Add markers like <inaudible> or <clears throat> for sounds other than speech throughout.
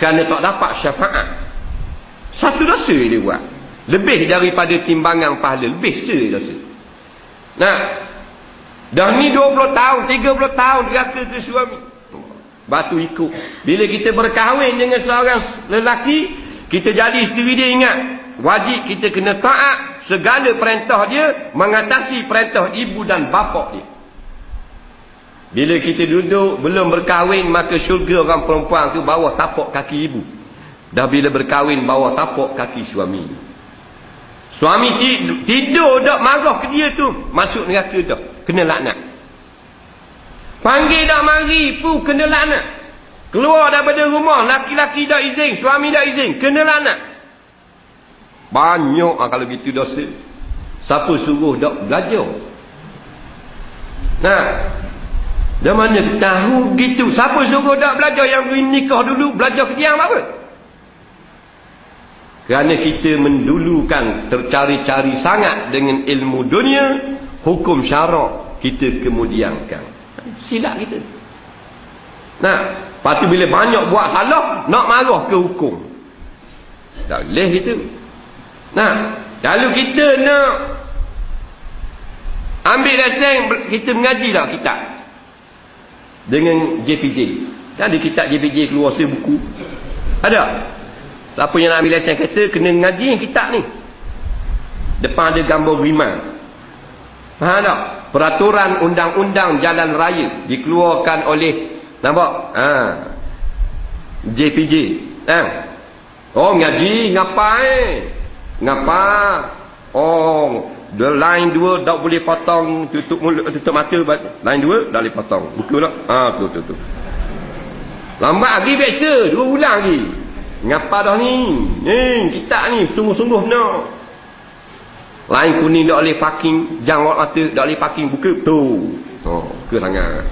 kerana tak dapat syafaat. Satu dosa dia buat. Lebih daripada timbangan pahala lebih se dosa. Nah. Dah ni 20 tahun 30 tahun dia ke suami. Batu ikut. Bila kita berkahwin dengan seorang lelaki kita jadi isteri dia ingat wajib kita kena taat segala perintah dia mengatasi perintah ibu dan bapa dia bila kita duduk belum berkahwin maka syurga orang perempuan tu bawah tapak kaki ibu. Dah bila berkahwin bawah tapak kaki suami. Suami tidur dak marah ke dia tu. Masuk neraka dah kena laknat. Panggil dak mari pu kena laknat. Keluar daripada rumah laki-laki dak izin suami dak izin kena laknat. Banyak ah, kalau gitu dosa. Siapa suruh dak belajar? Nah dan mana tahu gitu. Siapa suruh tak belajar yang nikah dulu. Belajar ketiang apa? Kerana kita mendulukan tercari-cari sangat dengan ilmu dunia. Hukum syarak kita kemudiankan. Silap kita. Nah, lepas tu bila banyak buat salah, nak marah ke hukum. Tak boleh itu. Nah, lalu kita nak ambil lesen, kita mengaji tak kitab dengan JPJ. Ada kitab JPJ keluar buku. Ada. Siapa yang nak ambil lesen kata kena ngaji kitab ni. Depan ada gambar rimang. Faham tak? Peraturan undang-undang jalan raya dikeluarkan oleh nampak? Ha. JPJ. Ha. Oh ngaji ngapai? Ngapa? Oh The line dua tak boleh potong tutup mulut tutup mata line dua tak boleh potong. Betul tak? Ha tu tu tu lambat lagi biasa dua bulan lagi. Ngapa dah ni? Ni kita ni sungguh-sungguh benar line kuning tak boleh parking jangan mata tak boleh parking buka tu oh ke sangat.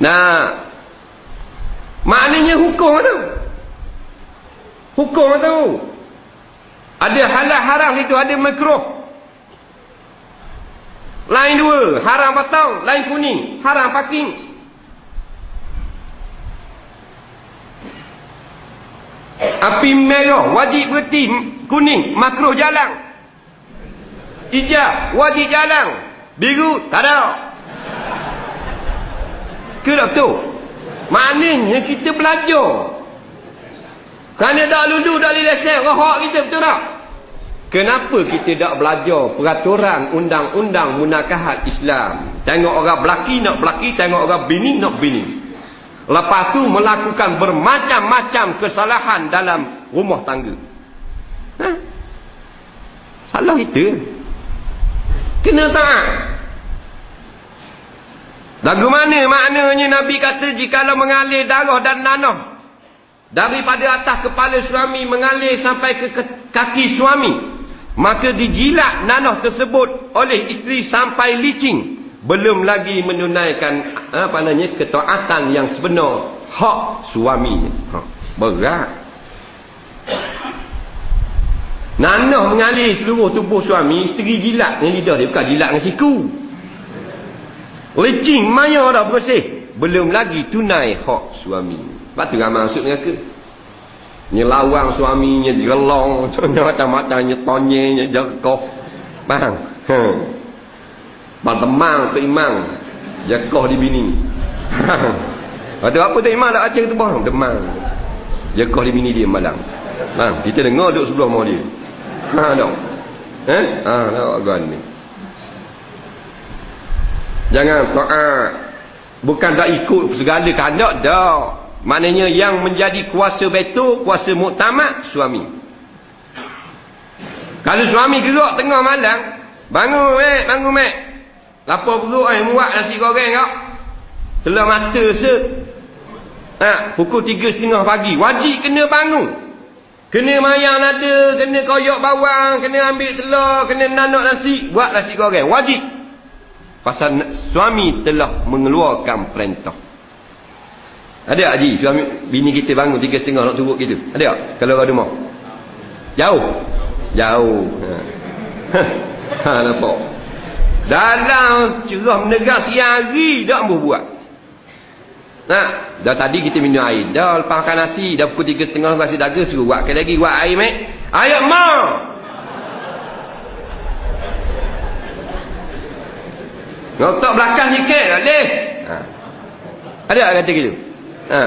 Nah. Maknanya hukum tu. Hukum tu ada halal haram itu, ada makruh. Lain dua, haram patang, lain kuning, haram parking. Api merah, wajib berhenti, kuning, makruh jalan. Hijau, wajib jalan. Biru, tak ada. Tak tu? Maknanya kita belajar. Kerana dah lulu dah lesen rohak kita betul tak? Kenapa kita tak belajar peraturan undang-undang munakahat Islam? Tengok orang belaki nak belaki, tengok orang bini nak bini. Lepas tu melakukan bermacam-macam kesalahan dalam rumah tangga. Ha? Salah itu. Kena taat. Lagu mana maknanya Nabi kata jikalau mengalir darah dan nanah daripada atas kepala suami mengalir sampai ke kaki suami. Maka dijilat nanah tersebut oleh isteri sampai licin. Belum lagi menunaikan apa namanya ketaatan yang sebenar hak suami ha, berat. Nanah mengalir seluruh tubuh suami isteri jilat dengan lidah dia. Bukan jilat dengan siku. Licin maya dah bersih. Belum lagi tunai hak suami Lepas tu ramai masuk neraka. Nyelawang suaminya, jelong, macam-macam, nyetonye, nyejekoh. Faham? Ha. Bantemang tu imang. Jekoh di bini. Lepas tu apa tu imang tak acing tu bang? Demang. Jekoh di bini dia malam. Faham? Kita dengar duduk sebelah rumah dia. Ha, tak? Eh? Ha, tak agak ni. Jangan taat. Bukan tak ikut segala kehendak, tak. Maknanya yang menjadi kuasa betul, kuasa muktamad, suami. Kalau suami gerak tengah malam, bangun mek, bangun mek. Lapar perut ai muat nasi goreng kau. Telah mata se. Ha, pukul tiga setengah pagi, wajib kena bangun. Kena mayang nada, kena koyok bawang, kena ambil telur, kena nanak nasi, buat nasi goreng, wajib. Pasal suami telah mengeluarkan perintah. Ada tak Haji suami bini kita bangun tiga setengah nak turut gitu? Ada tak? Kalau ada rumah? Jauh? Jauh. Ha. <laughs> ha nampak. Dalam cerah menegas siang hari tak mau buat. Nah, dah tadi kita minum air. Dah lepas makan nasi, dah pukul tiga setengah nasi daga suruh buatkan lagi buat air mek. Ayo mau. Ngotok belakang sikit, boleh. Ha. Ada tak kata gitu? Ha.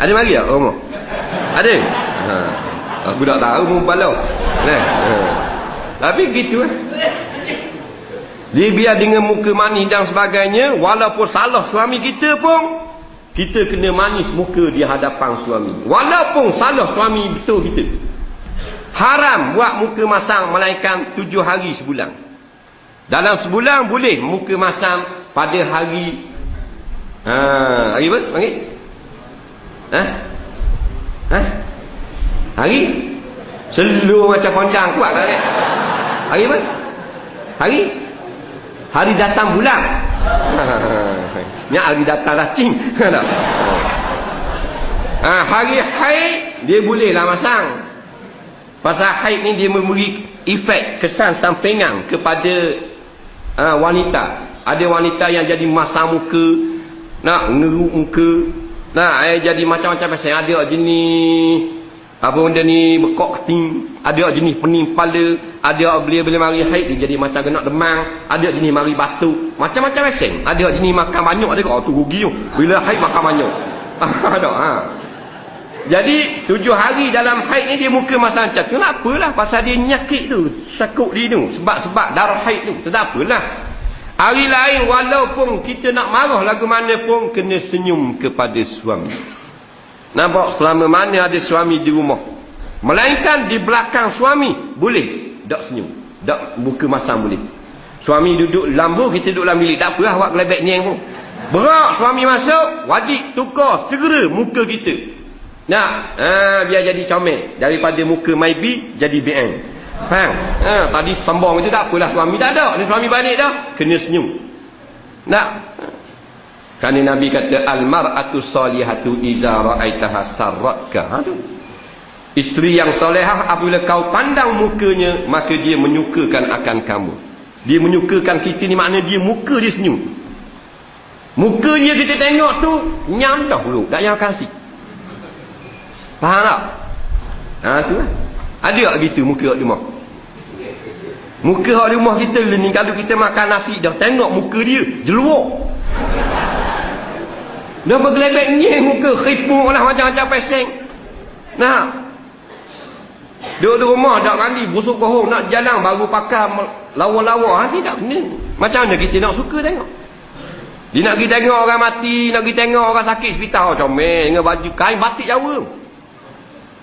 Ada mari tak rumah? Ada? Ha. Aku tak tahu pun bala. Nah. Ha. Tapi gitu eh. Dia biar dengan muka manis dan sebagainya, walaupun salah suami kita pun, kita kena manis muka di hadapan suami. Walaupun salah suami betul kita. Haram buat muka masam melainkan tujuh hari sebulan. Dalam sebulan boleh muka masam pada hari ha, hari apa? Hari? Ha? Ha? Hari? Seluruh macam poncang kuat tak Hari apa? Hari? hari datang bulan <laughs> ni hari datang dah cing <laughs> ha, hari haid dia bolehlah masang pasal haid ni dia memberi efek kesan sampingan kepada uh, wanita ada wanita yang jadi masam muka nak ngeruk muka. Nak eh, jadi macam-macam pasal ada jenis apa benda ni bekok keting. Ada jenis pening kepala. Ada bila mari haid jadi macam kena demam ada jenis mari batuk. Macam-macam eseng ada jenis makan banyak ada kau tu rugi tu. Bila haid makan banyak. <laughs> Ada ha. Jadi tujuh hari dalam haid ni dia muka masa macam kenapa lah? Pasal dia nyakit tu sakut dia tu. Sebab-sebab darah haid tu. Tak apalah hari lain walaupun kita nak marah lagu mana pun kena senyum kepada suami Nampak selama mana ada suami di rumah. Melainkan di belakang suami. Boleh. Tak senyum. Tak buka masam boleh. Suami duduk lambu, kita duduk dalam bilik. Tak apalah awak kelebek ni pun. Berak suami masuk, wajib tukar segera muka kita. Nak, ha, biar jadi comel. Daripada muka maybe, jadi BN. Faham? Ha, tadi sembang itu tak apalah suami tak ada. Ni suami balik dah, kena senyum. Nak, kerana Nabi kata al-mar'atu salihatu iza ra'aitaha sarratka. Ha tu. Isteri yang solehah apabila kau pandang mukanya maka dia menyukakan akan kamu. Dia menyukakan kita ni makna dia muka dia senyum. Mukanya kita tengok tu nyandah dulu, tak yang kasih. Faham tak? Ha tu lah. Ada tak gitu muka di rumah? Muka di rumah kita ni kalau kita makan nasi dah tengok muka dia jeluak. Dia bergelebek nyeh muka khipu lah macam-macam peseng. Nah. Duduk di rumah tak mandi busuk kohong nak jalan baru pakai lawa-lawa ha, tidak kena. Macam mana kita nak suka tengok? Dia nak pergi tengok orang mati, nak pergi tengok orang sakit hospital comel dengan baju kain batik Jawa.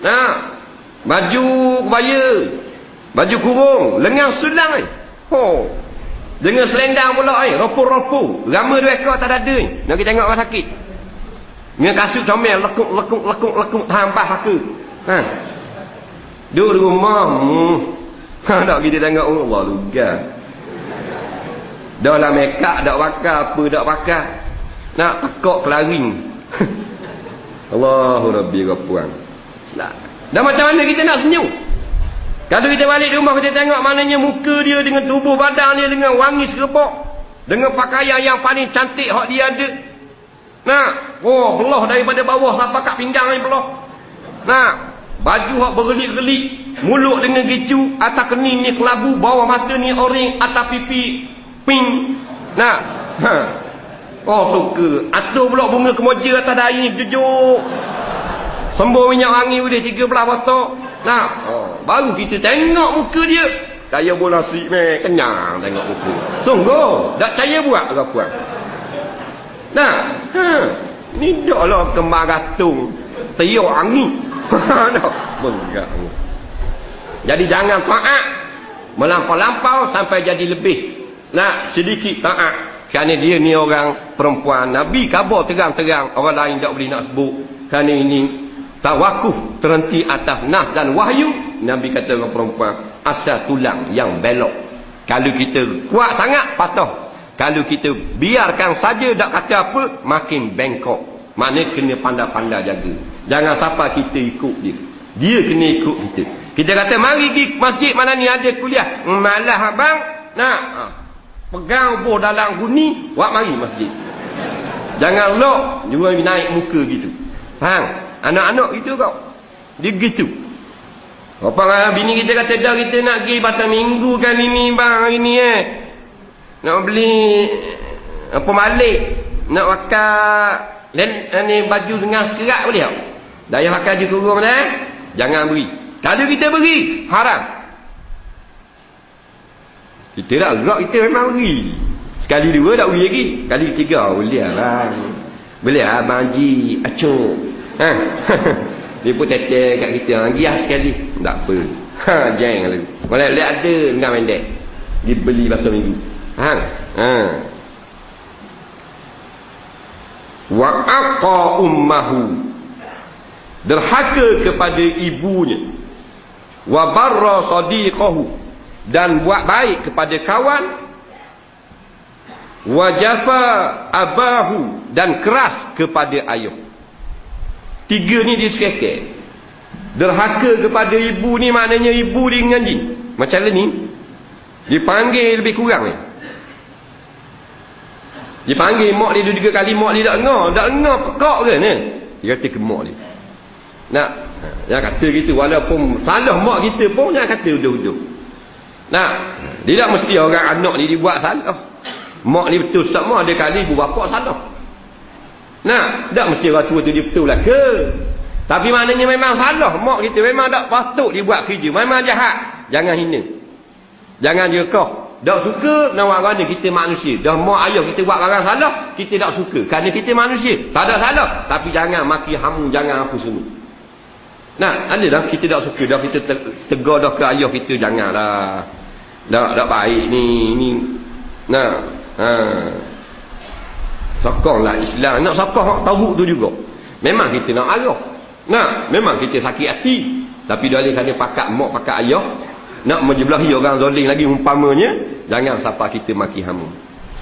Nah. Baju kebaya. Baju kurung, lengan sulang ni. Oh. Dengan selendang pula eh, ropo-ropo. Rama dua ekor tak ada ni. Nak pergi tengok orang sakit. Dengan kasut comel lekuk lekuk lekuk lekuk tambah aku. Ha. Duduk rumah. Hmm. Ha tak kita tengok oh, Allah. Dah lah make up dak pakai apa dak pakai. Nak tekok kelaring. <laughs> Allahu Rabbi Ghafuran. Nah. Dah macam mana kita nak senyum? Kalau kita balik rumah kita tengok maknanya muka dia dengan tubuh badan dia dengan wangi serbok. Dengan pakaian yang paling cantik hak dia ada. Nah, oh belah daripada bawah sampai kat pinggang ni belah. Nah, baju hak bergelik-gelik, mulut dengan gicu, atas kening ni kelabu, bawah mata ni oring, atas pipi pink. Nah. <laughs> Ha. Oh suka. Atur pula bunga kemoja atas dahi ni jujuk. Sembuh minyak wangi udah 13 botol. Nah, oh, baru kita tengok muka dia. Kaya bola sik meh, kenyang tengok muka. Sungguh, tak caya buat ke puan. Nah, ha. Ni daklah kemar gatung. Tiup angin. Ha, <laughs> Benggak. Jadi jangan taat. Melampau-lampau sampai jadi lebih. Nah, sedikit taat. Kerana dia ni orang perempuan. Nabi kabar terang-terang. Orang lain tak boleh nak sebut. Kerana ini tawakuf terhenti atas nah dan wahyu. Nabi kata orang perempuan. Asal tulang yang belok. Kalau kita kuat sangat, patah kalau kita biarkan saja tak kata apa, makin bengkok. Mana kena pandai-pandai jaga. Jangan siapa kita ikut dia. Dia kena ikut kita. Kita kata, mari pergi masjid mana ni ada kuliah. Malah abang, nak. Ha. Pegang buah dalam guni, buat mari masjid. Jangan lock. Juga naik muka gitu. Faham? Anak-anak gitu kau. Dia gitu. Apa lah bini kita kata dah kita nak pergi pasal minggu kan ini bang hari ni eh. Nak beli apa malik. Nak wakar dan ni baju dengan sekerak boleh tak? Daya wakar je kurung dah eh. Jangan beri. Kalau kita beri, haram. Kita tak gerak, kita memang beri. Sekali dua tak beri lagi. Kali ketiga, boleh lah. Boleh lah, Abang acuk. Ha? <laughs> Dia pun teteh kat kita. Gias sekali. Tak apa. <laughs> Ha, jeng lagi. Boleh lihat ada dengan mendek. Dia beli pasal minggu. Ha? Ha. Wa aqa ummahu. Derhaka kepada ibunya. Wa barra sadiqahu. Dan buat baik kepada kawan. Wa jafa abahu. Dan keras kepada ayah. Tiga ni dia sekekek. Derhaka kepada ibu ni maknanya ibu dia menganji. Macam ni. Dipanggil lebih kurang ni. Dipanggil mak dia dua tiga kali mak dia tak dengar. Tak dengar pekak ke ni. Dia kata ke mak dia. Nak. Jangan kata gitu. Walaupun salah mak kita pun jangan kata udah-udah. Nak. Dia tak mesti orang anak ni dibuat salah. Mak ni betul sama ada kali ibu bapa salah. Nah, tak mesti orang tua tu dia betul lah ke? Tapi maknanya memang salah mak kita memang tak patut dia buat kerja. Memang jahat. Jangan hina. Jangan kau. Tak suka nak buat kerana kita manusia. Dah mak ayah kita buat barang salah, kita tak suka. Kerana kita manusia. Tak ada salah. Tapi jangan maki hamu, jangan apa semua. Nah, ada dah kita tak suka. Dah kita tegar dah ke ayah kita. Janganlah. Tak, tak baik ni. ni. Nah, haa. Sokonglah Islam. Nak sokong tahu tu juga. Memang kita nak arah. Nah, memang kita sakit hati. Tapi boleh kena pakat mak, pakat ayah. Nak menjebelahi orang zoling lagi umpamanya. Jangan siapa kita maki hamu.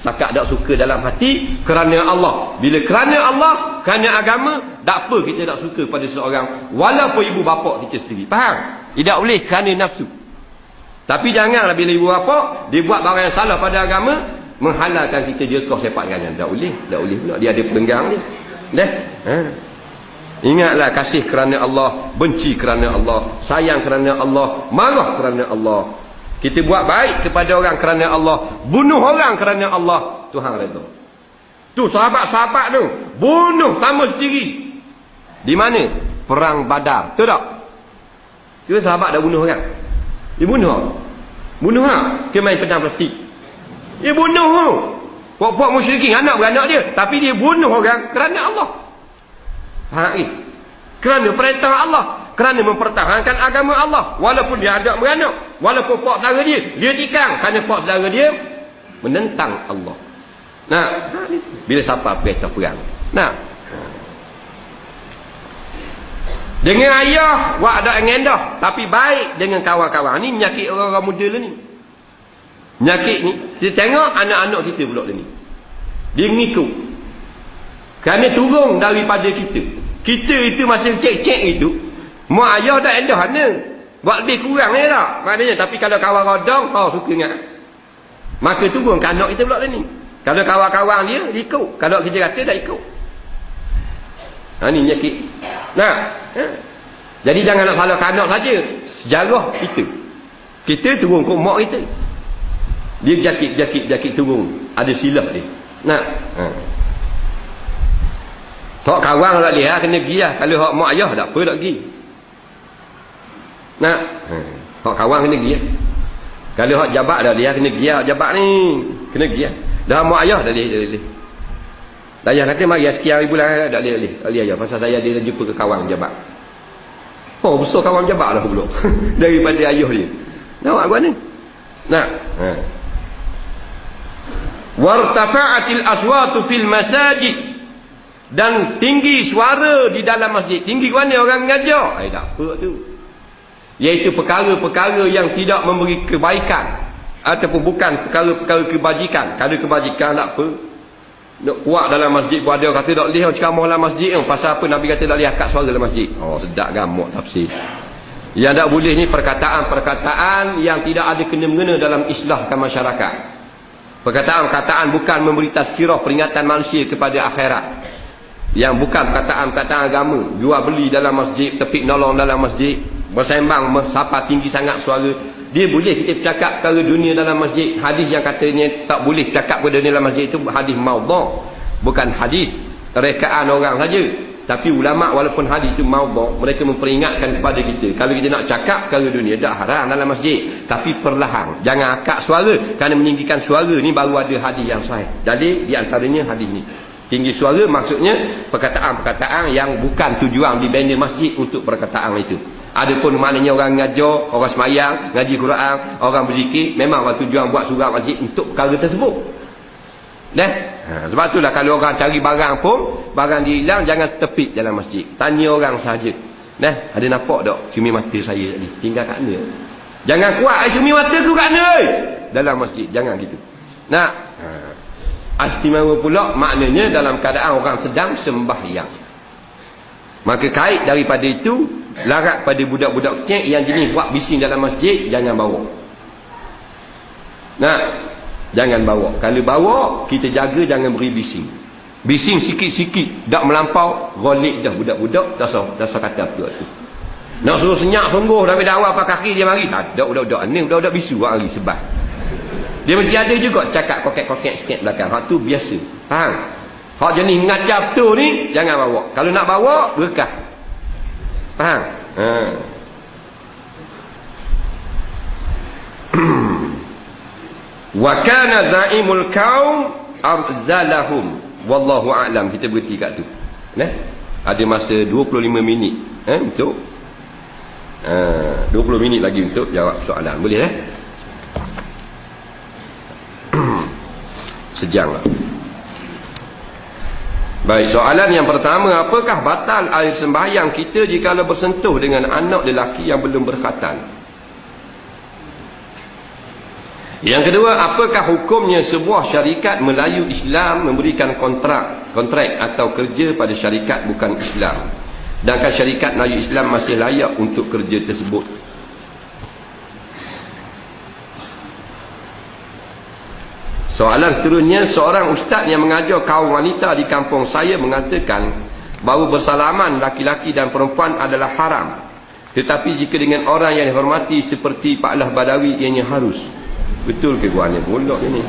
Sakat tak suka dalam hati kerana Allah. Bila kerana Allah, kerana agama, tak apa kita tak suka pada seorang. Walaupun ibu bapa kita sendiri. Faham? Tidak boleh kerana nafsu. Tapi janganlah bila ibu bapa, dia buat barang yang salah pada agama, menghalalkan kita jerkah sepak dengan tak boleh tak boleh pula. Dia ada penggang dia. Dah ha. ingatlah kasih kerana Allah benci kerana Allah sayang kerana Allah marah kerana Allah. Kita buat baik kepada orang kerana Allah bunuh orang kerana Allah. Tuhan redha tu sahabat-sahabat tu bunuh sama sendiri. Di mana? Perang badar. Betul tak? Ke sahabat dah bunuh orang. Dia bunuh. Bunuh tak ke main pedang plastik dia bunuh tu. Puak-puak musyrikin anak beranak dia. Tapi dia bunuh orang kerana Allah. Faham ni? Kerana perintah Allah. Kerana mempertahankan agama Allah. Walaupun dia ada beranak. Walaupun puak saudara dia. Dia tikang. Kerana puak saudara dia menentang Allah. Nah, bila siapa perintah perang. Nah. Dengan ayah, buat ada engendah. Tapi baik dengan kawan-kawan. Ini menyakit orang-orang muda lah ni. Nyakit ni, kita tengok anak-anak kita pula ni. Dia ngikut. Kerana turun daripada kita. Kita itu masih cek-cek itu. Mak ayah dah endah mana. Buat lebih kurang ni tak. Maknanya, tapi kalau kawan rodong, oh suka ingat. Maka turun ke anak kita pula ni. Kalau kawan-kawan dia, ikut. Kalau kita kata, tak ikut. Ha ni nyakit. Nah. Ha? Jadi jangan nak salah kanak saja. Sejarah kita. Kita turun ke mak kita. Dia jakit-jakit-jakit turun. Ada silap dia. Nak. Ha. Tak kawan tak lihat kena pergi lah. Kalau hak mak ayah tak apa tak pergi. Nak. Ha. Hak kawan kena pergi lah. Kalau hak jabat dah lihat kena pergi lah. Jabat ni. Kena pergi lah. Dah mak ayah dah lihat. Dah. Dayah kata mari sekian ribu lah. Tak lihat lihat. Tak lihat Pasal saya dia jumpa ke kawan jabat. Oh besar kawan jabat lah pula. <laughs> Daripada ayah dia. Nampak apa ni? Nak. Ha wartafa'atil aswatu fil masajid. Dan tinggi suara di dalam masjid. Tinggi ke mana orang mengajar eh tak apa tu. Iaitu perkara-perkara yang tidak memberi kebaikan. Ataupun bukan perkara-perkara kebajikan. Kalau kebajikan tak apa. Nak kuat dalam masjid pun ada kata tak boleh ceramah dalam masjid oh, pasal apa Nabi kata tak boleh akad suara dalam masjid? Oh sedap gamuk tafsir. Yang tak boleh ni perkataan-perkataan yang tidak ada kena-mengena dalam islahkan masyarakat Perkataan-perkataan bukan memberi tazkirah peringatan manusia kepada akhirat. Yang bukan perkataan-perkataan agama. Jual beli dalam masjid, tepik nolong dalam masjid. Bersembang, sapa tinggi sangat suara. Dia boleh kita bercakap perkara dunia dalam masjid. Hadis yang katanya tak boleh bercakap perkara dunia dalam masjid itu hadis maudhu. Bukan hadis rekaan orang saja. Tapi ulama walaupun hadis itu maudhu, mereka memperingatkan kepada kita. Kalau kita nak cakap perkara dunia, dah haram dalam masjid. Tapi perlahan. Jangan akak suara. Kerana meninggikan suara ni baru ada hadis yang sahih. Jadi di antaranya hadis ni. Tinggi suara maksudnya perkataan-perkataan yang bukan tujuan dibina masjid untuk perkataan itu. Adapun maknanya orang ngajar, orang semayang, ngaji Quran, orang berzikir, memang orang tujuan buat surah masjid untuk perkara tersebut. Nah, ha, sebab itulah kalau orang cari barang pun, barang dia hilang jangan tepik dalam masjid. Tanya orang saja. Nah, ada nampak tak cumi mata saya tadi? Tinggal kat mana? Jangan kuat cumi mata tu kat mana? Dalam masjid, jangan gitu. Nah, ha. istimewa pula maknanya dalam keadaan orang sedang sembahyang. Maka kait daripada itu, larat pada budak-budak kecil yang jenis buat bising dalam masjid, jangan bawa. Nah, Jangan bawa. Kalau bawa, kita jaga jangan beri bising. Bising sikit-sikit. Tak melampau, golik dah budak-budak. Tak sah, tak sah kata apa tu. Nak suruh senyak sungguh dari dakwah apa kaki dia mari. Tak ada budak-budak. Ni budak-budak bisu hari sebab. Dia mesti ada juga cakap kokek-kokek sikit belakang. Hak tu biasa. Faham? Hak jenis ngacap tu ni, jangan bawa. Kalau nak bawa, berkah. Faham? Haa. Wa kana zaimul kaum arzalahum. Wallahu a'lam. Kita berhenti kat tu. Nah? Ada masa 25 minit. Eh untuk uh, 20 minit lagi untuk jawab soalan. Boleh eh? <clears throat> Sejam lah. Baik, soalan yang pertama, apakah batal air sembahyang kita jika bersentuh dengan anak lelaki yang belum berkhatan? Yang kedua, apakah hukumnya sebuah syarikat Melayu Islam memberikan kontrak kontrak atau kerja pada syarikat bukan Islam. Sedangkan syarikat Melayu Islam masih layak untuk kerja tersebut. Soalan seterusnya, seorang ustaz yang mengajar kaum wanita di kampung saya mengatakan bahawa bersalaman laki-laki dan perempuan adalah haram. Tetapi jika dengan orang yang dihormati seperti Pak Lah Badawi ianya harus. Betul ke gua ni pondok ini?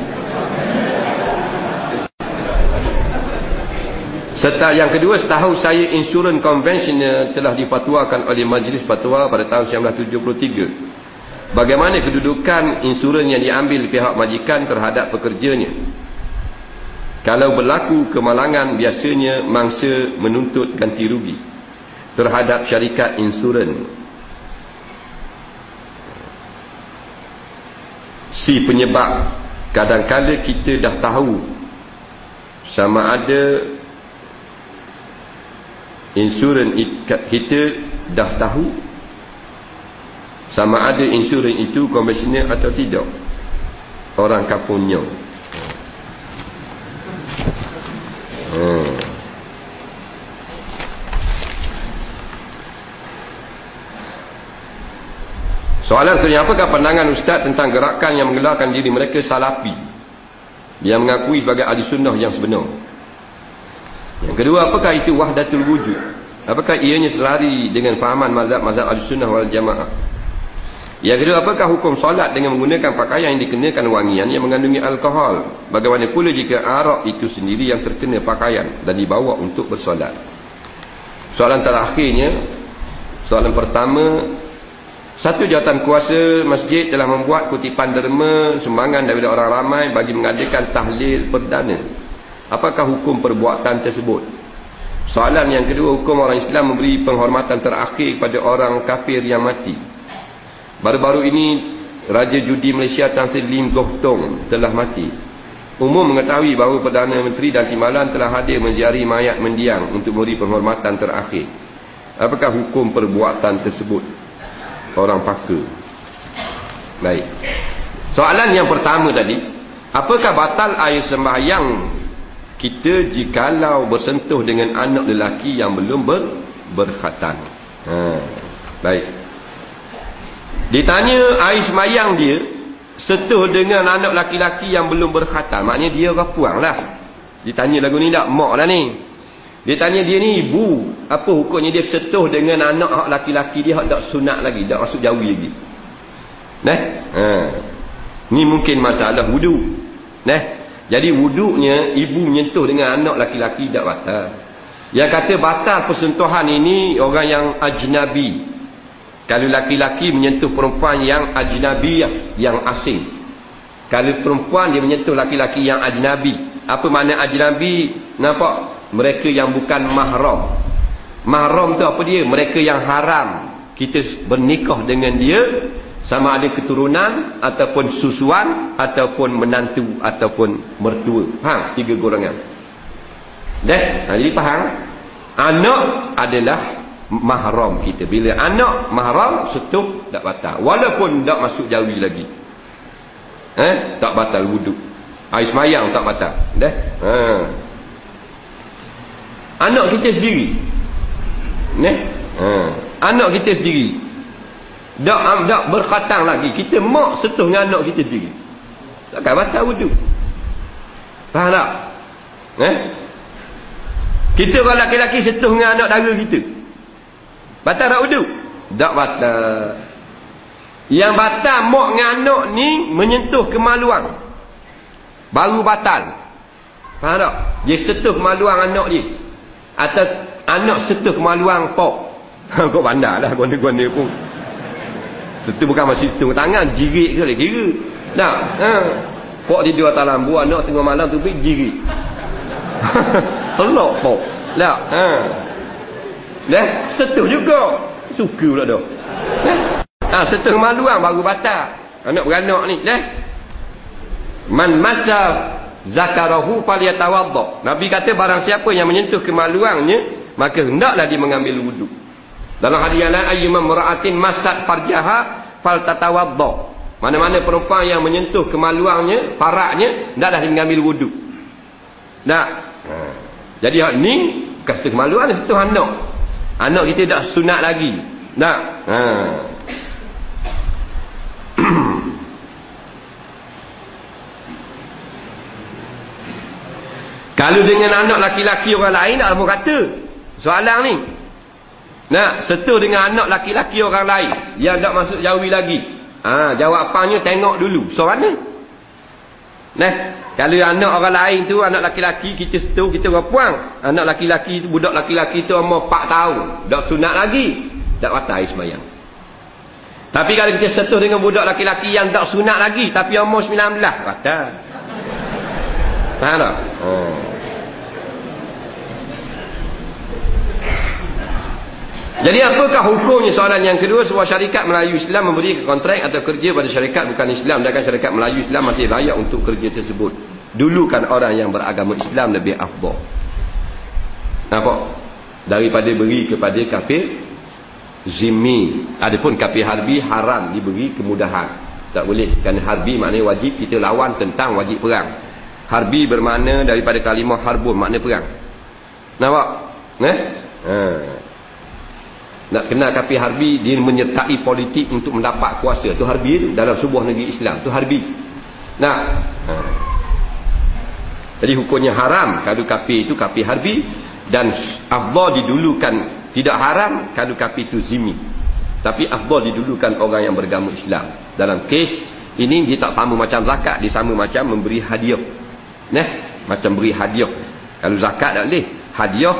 Serta yang kedua, setahu saya insurans konvensional telah difatwakan oleh Majlis Fatwa pada tahun 1973. Bagaimana kedudukan insurans yang diambil pihak majikan terhadap pekerjanya? Kalau berlaku kemalangan, biasanya mangsa menuntut ganti rugi terhadap syarikat insurans si penyebab. Kadang-kadang kita dah tahu sama ada insurans kita dah tahu sama ada insurans itu konvensional atau tidak. Orang kampungnya hmm. Soalan seterusnya, apakah pandangan Ustaz tentang gerakan yang menggelarkan diri mereka salafi? Yang mengakui sebagai ahli sunnah yang sebenar. Yang kedua, apakah itu wahdatul wujud? Apakah ianya selari dengan fahaman mazhab-mazhab ahli sunnah wal jamaah? Yang kedua, apakah hukum solat dengan menggunakan pakaian yang dikenakan wangian yang mengandungi alkohol? Bagaimana pula jika arak itu sendiri yang terkena pakaian dan dibawa untuk bersolat? Soalan terakhirnya, soalan pertama, satu jawatan kuasa masjid telah membuat kutipan derma sumbangan daripada orang ramai bagi mengadakan tahlil perdana. Apakah hukum perbuatan tersebut? Soalan yang kedua, hukum orang Islam memberi penghormatan terakhir kepada orang kafir yang mati. Baru-baru ini, Raja Judi Malaysia Tan Sri Lim Goh Tong telah mati. Umum mengetahui bahawa Perdana Menteri dan Timbalan telah hadir menziari mayat mendiang untuk memberi penghormatan terakhir. Apakah hukum perbuatan tersebut? Orang paka. Baik. Soalan yang pertama tadi apakah batal air sembahyang kita jikalau bersentuh dengan anak lelaki yang belum ber, berkhatan ha, baik. Ditanya air sembahyang dia setuh dengan anak laki-laki yang belum berkhatam. Maknanya dia orang puang lah ditanya lagu ni tak? Mak lah ni dia tanya dia ni ibu apa hukumnya dia setuh dengan anak laki-laki dia tak sunat lagi tak masuk jawi lagi nah ha. ni mungkin masalah wudu nah jadi wuduknya ibu menyentuh dengan anak laki-laki tak batal yang kata batal persentuhan ini orang yang ajnabi kalau laki-laki menyentuh perempuan yang ajnabi yang asing. Kalau perempuan dia menyentuh laki-laki yang ajnabi. Apa makna ajnabi? Nampak? Mereka yang bukan mahram. Mahram tu apa dia? Mereka yang haram. Kita bernikah dengan dia. Sama ada keturunan. Ataupun susuan. Ataupun menantu. Ataupun mertua. Faham? Tiga golongan. Dah? Ha, jadi faham? Anak adalah mahram kita bila anak mahram setuh tak batal walaupun tak masuk jawi lagi eh tak batal wuduk air semayang tak batal dah ha. Anak kita sendiri ne ha. anak kita sendiri tak tak berkhatang lagi kita mak setuh dengan anak kita sendiri takkan batal wuduk faham tak eh kita kalau laki-laki setuh dengan anak dara kita Batal tak wuduk? Tak batal. Yang batal mak dengan anak ni menyentuh kemaluan. Baru batal. Faham tak? Dia setuh kemaluan anak dia. Atau anak setuh kemaluan pok. <laughs> Kau bandar lah guna-guna pun. Setuh bukan masih setuh tangan. Jirik ke boleh kira. Tak? Ha. Pok tidur atas lambu. Anak tengah malam tu pergi jirik. <laughs> Selok pok. Tak? Ha. Dah, setuh juga. Suka pula dah. Dah. Ha, setuh maluan baru batal. Anak beranak ni, dah. Man masa zakarahu falyatawadda. Nabi kata barang siapa yang menyentuh kemaluannya, maka hendaklah dia mengambil wuduk. Dalam hadis yang lain ayyuma mar'atin masat farjaha faltatawadda. Mana-mana perempuan yang menyentuh kemaluannya, paraknya, hendaklah dia mengambil wuduk. Tak? Ha. Jadi hak ni kata kemaluan sentuh anak. Anak kita dah sunat lagi. Tak? Ha. Kalau dengan anak laki-laki orang lain tak mau kata. Soalan ni. Nak setu dengan anak laki-laki orang lain yang tak masuk jawi lagi. Ha, jawapannya tengok dulu. Soalan ni. Nah, kalau anak orang lain tu anak laki-laki kita setu kita orang puang. Anak laki-laki tu budak laki-laki tu umur 4 tahun, dak sunat lagi. Tak batal sembahyang. Tapi kalau kita setu dengan budak laki-laki yang tak sunat lagi tapi umur 19, batal. Faham tak? Oh. Jadi apakah hukumnya soalan yang kedua sebuah syarikat Melayu Islam memberi kontrak atau kerja pada syarikat bukan Islam dan syarikat Melayu Islam masih layak untuk kerja tersebut. Dulu kan orang yang beragama Islam lebih afdal. Nampak? Daripada beri kepada kafir zimmi. Adapun kafir harbi haram diberi kemudahan. Tak boleh. Kerana harbi maknanya wajib kita lawan tentang wajib perang. Harbi bermakna daripada kalimah harbun makna perang. Nampak? Eh? Ha. Nak kenal kafir harbi dia menyertai politik untuk mendapat kuasa. Tu harbi itu dalam sebuah negeri Islam. Tu harbi. Nah. Ha. jadi hukumnya haram kalau kafir itu kafir harbi. Dan afdal didulukan tidak haram kalau kafir itu zimi. Tapi afdal didulukan orang yang beragama Islam. Dalam kes ini dia tak sama macam zakat dia sama macam memberi hadiah nah macam beri hadiah. Kalau zakat tak boleh hadiah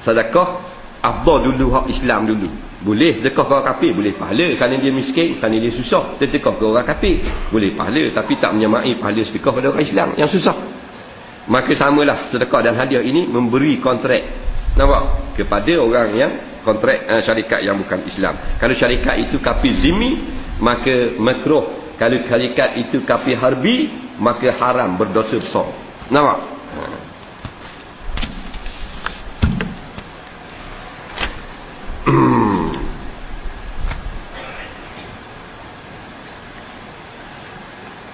sedekah afdal dulu hak Islam dulu. Boleh sedekah ke orang kafir? Boleh pahala kerana dia miskin kerana dia susah. Sedekah ke orang kafir? Boleh pahala tapi tak menyamai pahala sedekah pada orang Islam yang susah. Maka samalah sedekah dan hadiah ini memberi kontrak. Nampak? Kepada orang yang kontrak uh, syarikat yang bukan Islam. Kalau syarikat itu kafir zimi maka makruh. Kalau syarikat itu kafir harbi maka haram berdosa besar nampak ha.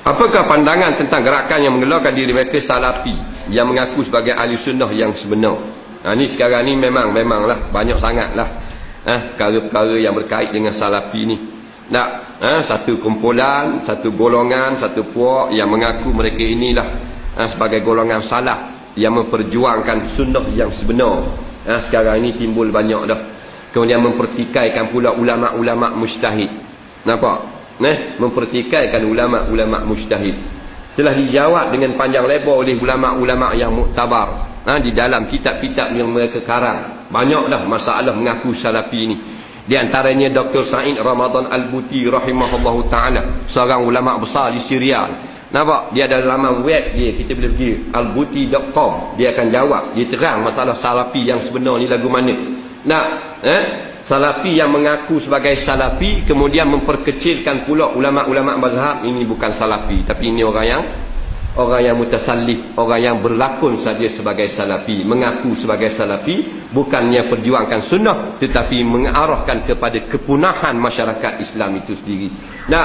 Apakah pandangan tentang gerakan yang mengeluarkan diri mereka salafi yang mengaku sebagai ahli sunnah yang sebenar? Ha, ni sekarang ni memang memanglah banyak sangatlah eh, perkara-perkara yang berkait dengan salafi ni. Tak, ha, satu kumpulan, satu golongan, satu puak yang mengaku mereka inilah ha, sebagai golongan salah yang memperjuangkan sunnah yang sebenar. Ha, sekarang ini timbul banyak dah. Kemudian mempertikaikan pula ulama-ulama mujtahid. Nampak? Nah, mempertikaikan ulama-ulama mujtahid. Telah dijawab dengan panjang lebar oleh ulama-ulama yang muktabar. Ha, di dalam kitab-kitab yang mereka karang. Banyaklah masalah mengaku salafi ini. Di antaranya Dr. Sa'id Ramadan Al-Buti rahimahullahu ta'ala. Seorang ulama besar di Syria. Nampak? Dia ada laman web dia. Kita boleh pergi. Albuti.com. Dia akan jawab. Dia terang masalah salafi yang sebenar ni lagu mana. Nah, eh? Salafi yang mengaku sebagai salafi. Kemudian memperkecilkan pula ulama-ulama mazhab. Ini bukan salafi. Tapi ini orang yang orang yang mutasallif, orang yang berlakon saja sebagai salafi, mengaku sebagai salafi, bukannya perjuangkan sunnah, tetapi mengarahkan kepada kepunahan masyarakat Islam itu sendiri. Nah,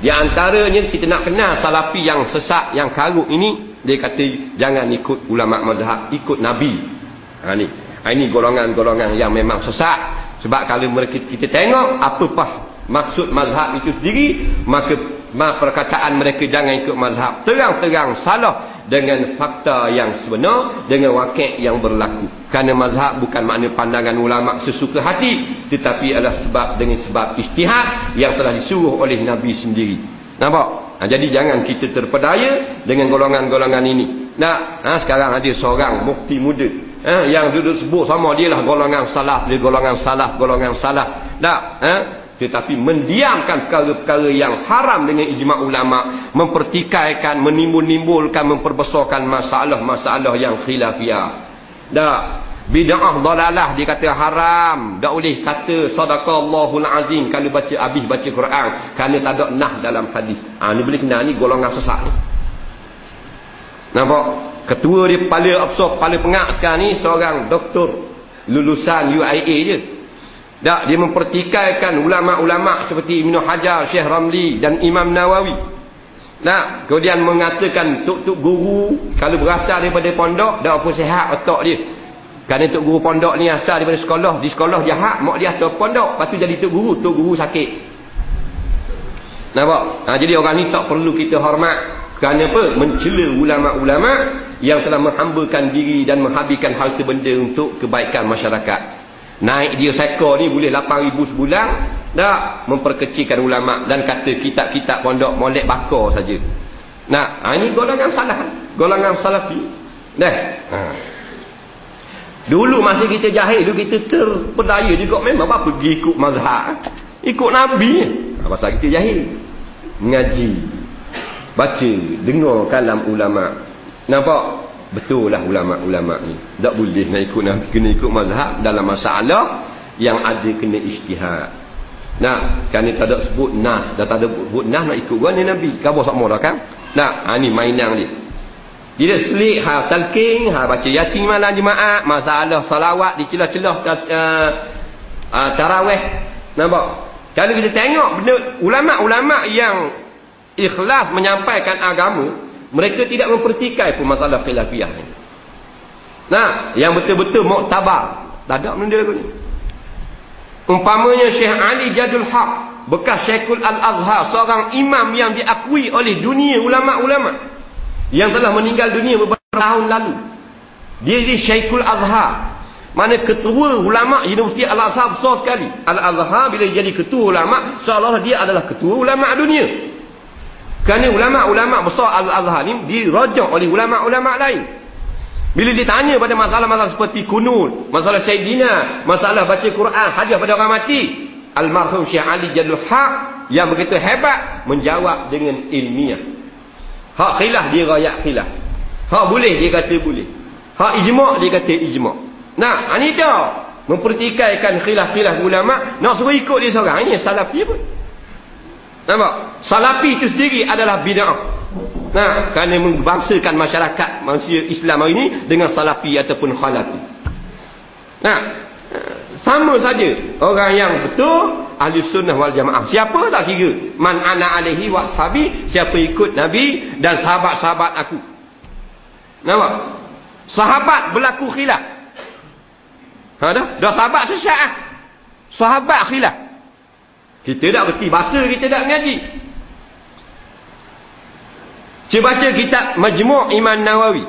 di antaranya kita nak kenal salafi yang sesat, yang karuk ini, dia kata jangan ikut ulama mazhab, ikut Nabi. Ha. Ha, ini golongan-golongan yang memang sesat. Sebab kalau kita tengok apakah maksud mazhab itu sendiri maka perkataan mereka jangan ikut mazhab terang-terang salah dengan fakta yang sebenar dengan wakil yang berlaku kerana mazhab bukan makna pandangan ulama sesuka hati tetapi adalah sebab dengan sebab istihad yang telah disuruh oleh Nabi sendiri nampak? Ha, jadi jangan kita terpedaya dengan golongan-golongan ini nak ha, sekarang ada seorang mukti muda ha, yang duduk sebut sama dia lah golongan salah dia golongan salah golongan salah tak ha? Tetapi mendiamkan perkara-perkara yang haram dengan ijma' ulama mempertikaikan, menimbul-nimbulkan memperbesarkan masalah-masalah yang khilafiyah. Dah bid'ah dalalah dia kata haram. Tak boleh kata sadaqallahul azim kalau baca habis baca Quran kerana tak ada nah dalam hadis. Ha, ni boleh kenal ni golongan sesat ni. Nampak? Ketua dia kepala absor kepala pengak sekarang ni seorang doktor lulusan UIA je tak, dia mempertikaikan ulama-ulama seperti Ibn Hajar, Syekh Ramli dan Imam Nawawi. Nah, kemudian mengatakan tuk-tuk guru kalau berasal daripada pondok, dah apa sihat otak dia. Kerana tuk guru pondok ni asal daripada sekolah, di sekolah dia hak, mak dia atas pondok, lepas tu jadi tuk guru, tuk guru sakit. Nampak? Ha, jadi orang ni tak perlu kita hormat. Kerana apa? Mencela ulama-ulama yang telah menghambakan diri dan menghabiskan harta benda untuk kebaikan masyarakat. Naik dia sekor ni boleh 8,000 sebulan. Tak. Memperkecilkan ulama' dan kata kitab-kitab pondok molek bakar saja. Nah, ha, ini golongan salah. Golongan salafi. Dah. Ha. Dulu masa kita jahil, dulu kita terpedaya juga memang apa pergi ikut mazhab. Ikut Nabi. Ha, pasal kita jahil. Mengaji. Baca. Dengar kalam ulama' Nampak? Betul lah ulama-ulama ni. Tak boleh nak ikut Nabi. Kena ikut mazhab dalam masalah yang ada kena istihad. Nah, kan tak ada sebut nas. Dah tak ada sebut nas nak ikut gua ni Nabi. Kau sama dah kan? Nah, ha, ni mainan dia. Dia selik, ha, talking, ha, baca yasin malam jemaah, masalah salawat di celah-celah uh, uh, tarawih. Nampak? Kalau kita tengok benda ulama-ulama yang ikhlas menyampaikan agama, mereka tidak mempertikai pun masalah khilafiyah ni. Nah, yang betul-betul muktabar. Tak ada benda lagu ni. Umpamanya Syekh Ali Jadul Haq. Bekas Syekhul Al-Azhar. Seorang imam yang diakui oleh dunia ulama-ulama. Yang telah meninggal dunia beberapa tahun lalu. Dia di Syekhul Azhar. Mana ketua ulama Universiti Al-Azhar besar sekali. Al-Azhar bila jadi ketua ulama. Seolah dia adalah ketua ulama dunia. Kerana ulama-ulama besar Al-Azhar ni dirajak oleh ulama-ulama lain. Bila ditanya pada masalah-masalah seperti kunut, masalah Sayyidina, masalah baca Quran, hadiah pada orang mati, Almarhum Syekh Ali Jalul Haq yang begitu hebat menjawab dengan ilmiah. Hak khilaf dia rakyat khilaf. Hak boleh dia kata boleh. Hak ijma' dia kata ijma'. Nah, ini dah mempertikaikan khilaf-khilaf ulama' nak suruh ikut dia seorang. Ini salafi pun. Nampak? Salafi itu sendiri adalah bid'ah. Nah, kerana membangsakan masyarakat manusia Islam hari ini dengan salafi ataupun khalafi. Nah, sama saja orang yang betul ahli sunnah wal jamaah. Siapa tak kira? Man ana alaihi washabi, siapa ikut Nabi dan sahabat-sahabat aku. Nampak? Sahabat berlaku khilaf. Ha dah? Dah sahabat sesat ah. Sahabat khilaf. Kita tak berhenti bahasa, kita tak mengaji. Saya baca kitab Majmuk Iman Nawawi.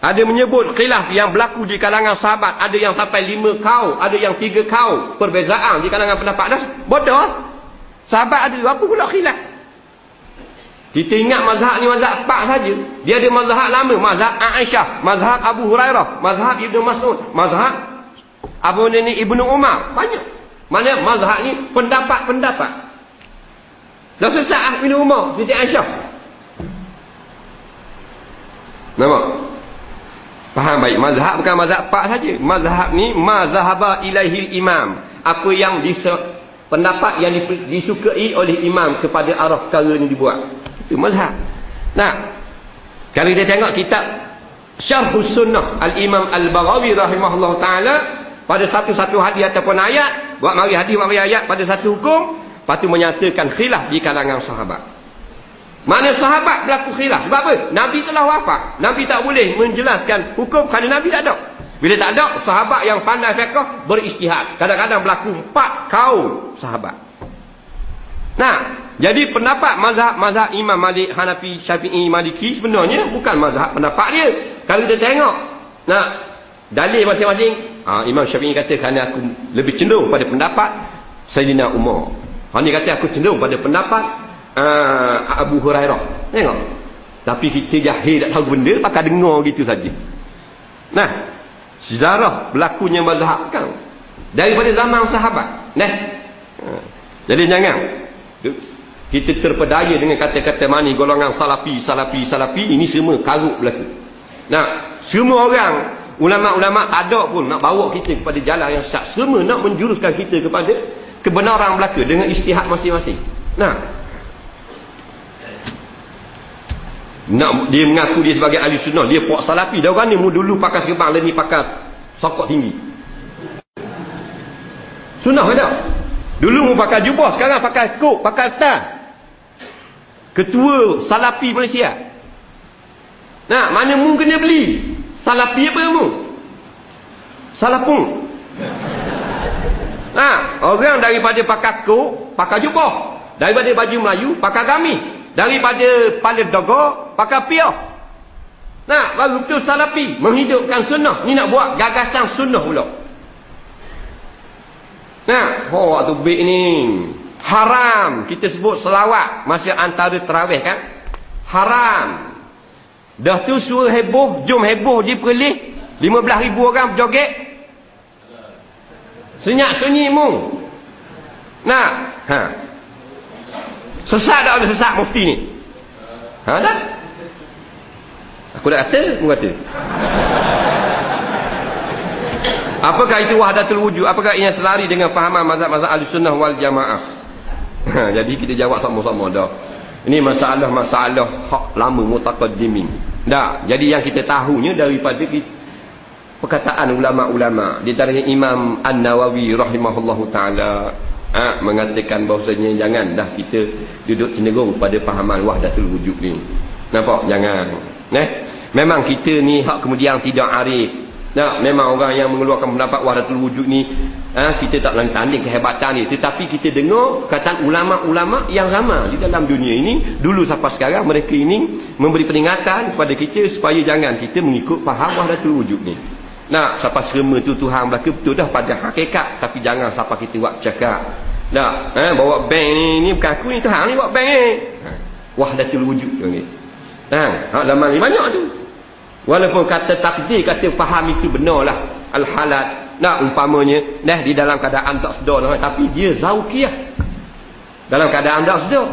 Ada menyebut khilaf yang berlaku di kalangan sahabat. Ada yang sampai lima kau. Ada yang tiga kau. Perbezaan di kalangan pendapat. Dah bodoh. Sahabat ada apa pula khilaf. Kita ingat mazhab ni mazhab empat saja. Dia ada mazhab lama. Mazhab Aisyah. Mazhab Abu Hurairah. Mazhab Ibn Mas'ud. Mazhab Abu Nini Ibn Umar. Banyak. Mana mazhab ni pendapat-pendapat. Dah sesat Ibn Umar. Siti Aisyah. Nampak? Faham baik. Mazhab bukan mazhab pak saja. Mazhab ni mazhaba ilahil imam. Apa yang disa, pendapat yang disukai oleh imam kepada arah perkara ni dibuat. Itu mazhab. Nah. Kalau kita tengok kitab Syarhus Sunnah Al-Imam Al-Baghawi rahimahullah taala pada satu-satu hadis ataupun ayat, buat mari hadis buat mari ayat pada satu hukum, patu menyatakan khilaf di kalangan sahabat. Mana sahabat berlaku khilaf? Sebab apa? Nabi telah wafat. Nabi tak boleh menjelaskan hukum kerana Nabi tak ada. Bila tak ada, sahabat yang pandai fiqah beristihad. Kadang-kadang berlaku empat kaum sahabat. Nah, jadi pendapat mazhab-mazhab Imam Malik, Hanafi, Syafi'i, Maliki sebenarnya bukan mazhab pendapat dia. Kalau kita tengok, nah, dalil masing-masing, ha, Imam Syafi'i kata kerana aku lebih cenderung pada pendapat Sayyidina Umar. Ha, ni kata aku cenderung pada pendapat uh, Abu Hurairah. Tengok. Tapi kita jahil tak tahu benda, pakai dengar gitu saja. Nah, sejarah berlakunya mazhab kan daripada zaman sahabat. Nah. Uh, jadi jangan kita terpedaya dengan kata-kata mani golongan salafi, salafi, salafi ini semua karut berlaku. Nah, semua orang ulama-ulama ada pun nak bawa kita kepada jalan yang syak. Semua nak menjuruskan kita kepada kebenaran belaka dengan istihad masing-masing. Nah, nak dia mengaku dia sebagai ahli sunnah dia puak salafi. Dah orang ni dulu pakai serban lain ni pakai sokok tinggi. Sunnah ke tak? Dulu mu pakai jubah sekarang pakai kok pakai tas. Ketua salafi Malaysia. Nah mana mu kena beli salafi apa mu salapung nah orang daripada pakai kok pakai jubah daripada baju Melayu pakai gamis daripada paling dogo pakai piah nah baru betul salafi menghidupkan sunnah. Ni nak buat gagasan sunnah pula. Nah oh waktu baik ni. Haram. Kita sebut selawat. Masih antara terawih kan? Haram dah tu suruh heboh jom heboh di perlih 15 ribu orang berjoget senyap sunyi mu nah ha Sesat tak ada sesat mufti ni? Ha tak? Aku dah kata, aku kata. Apakah itu wahdatul wujud? Apakah ia selari dengan fahaman mazhab-mazhab Ahlussunnah wal Jamaah? Ha, jadi kita jawab sama-sama dah. Ini masalah-masalah hak lama mutaqaddimin. Dah, jadi yang kita tahunya daripada perkataan ulama-ulama. Di antaranya Imam An-Nawawi rahimahullahu taala ha, mengatakan bahawasanya jangan dah kita duduk cenderung pada fahaman wahdatul wujud ni. Nampak? Jangan. Eh? memang kita ni hak kemudian tidak arif nah, memang orang yang mengeluarkan pendapat wahdatul wujud ni ha, kita tak nak tanding kehebatan ni tetapi kita dengar kata ulama-ulama yang ramai di dalam dunia ini dulu sampai sekarang mereka ini memberi peringatan kepada kita supaya jangan kita mengikut faham wahdatul wujud ni Nah, siapa serema tu Tuhan belaka betul dah pada hakikat tapi jangan siapa kita buat cakap. Dah, eh bawa bank ni ni bukan aku ni Tuhan ni buat bank ni. Ha, wahdatul wujud tu ni. Ha, hak zaman ni banyak tu. Walaupun kata takdir kata faham itu benarlah al-halat. Nah, umpamanya dah di dalam keadaan tak sedar lah, tapi dia zauqiyah. Dalam keadaan tak sedar.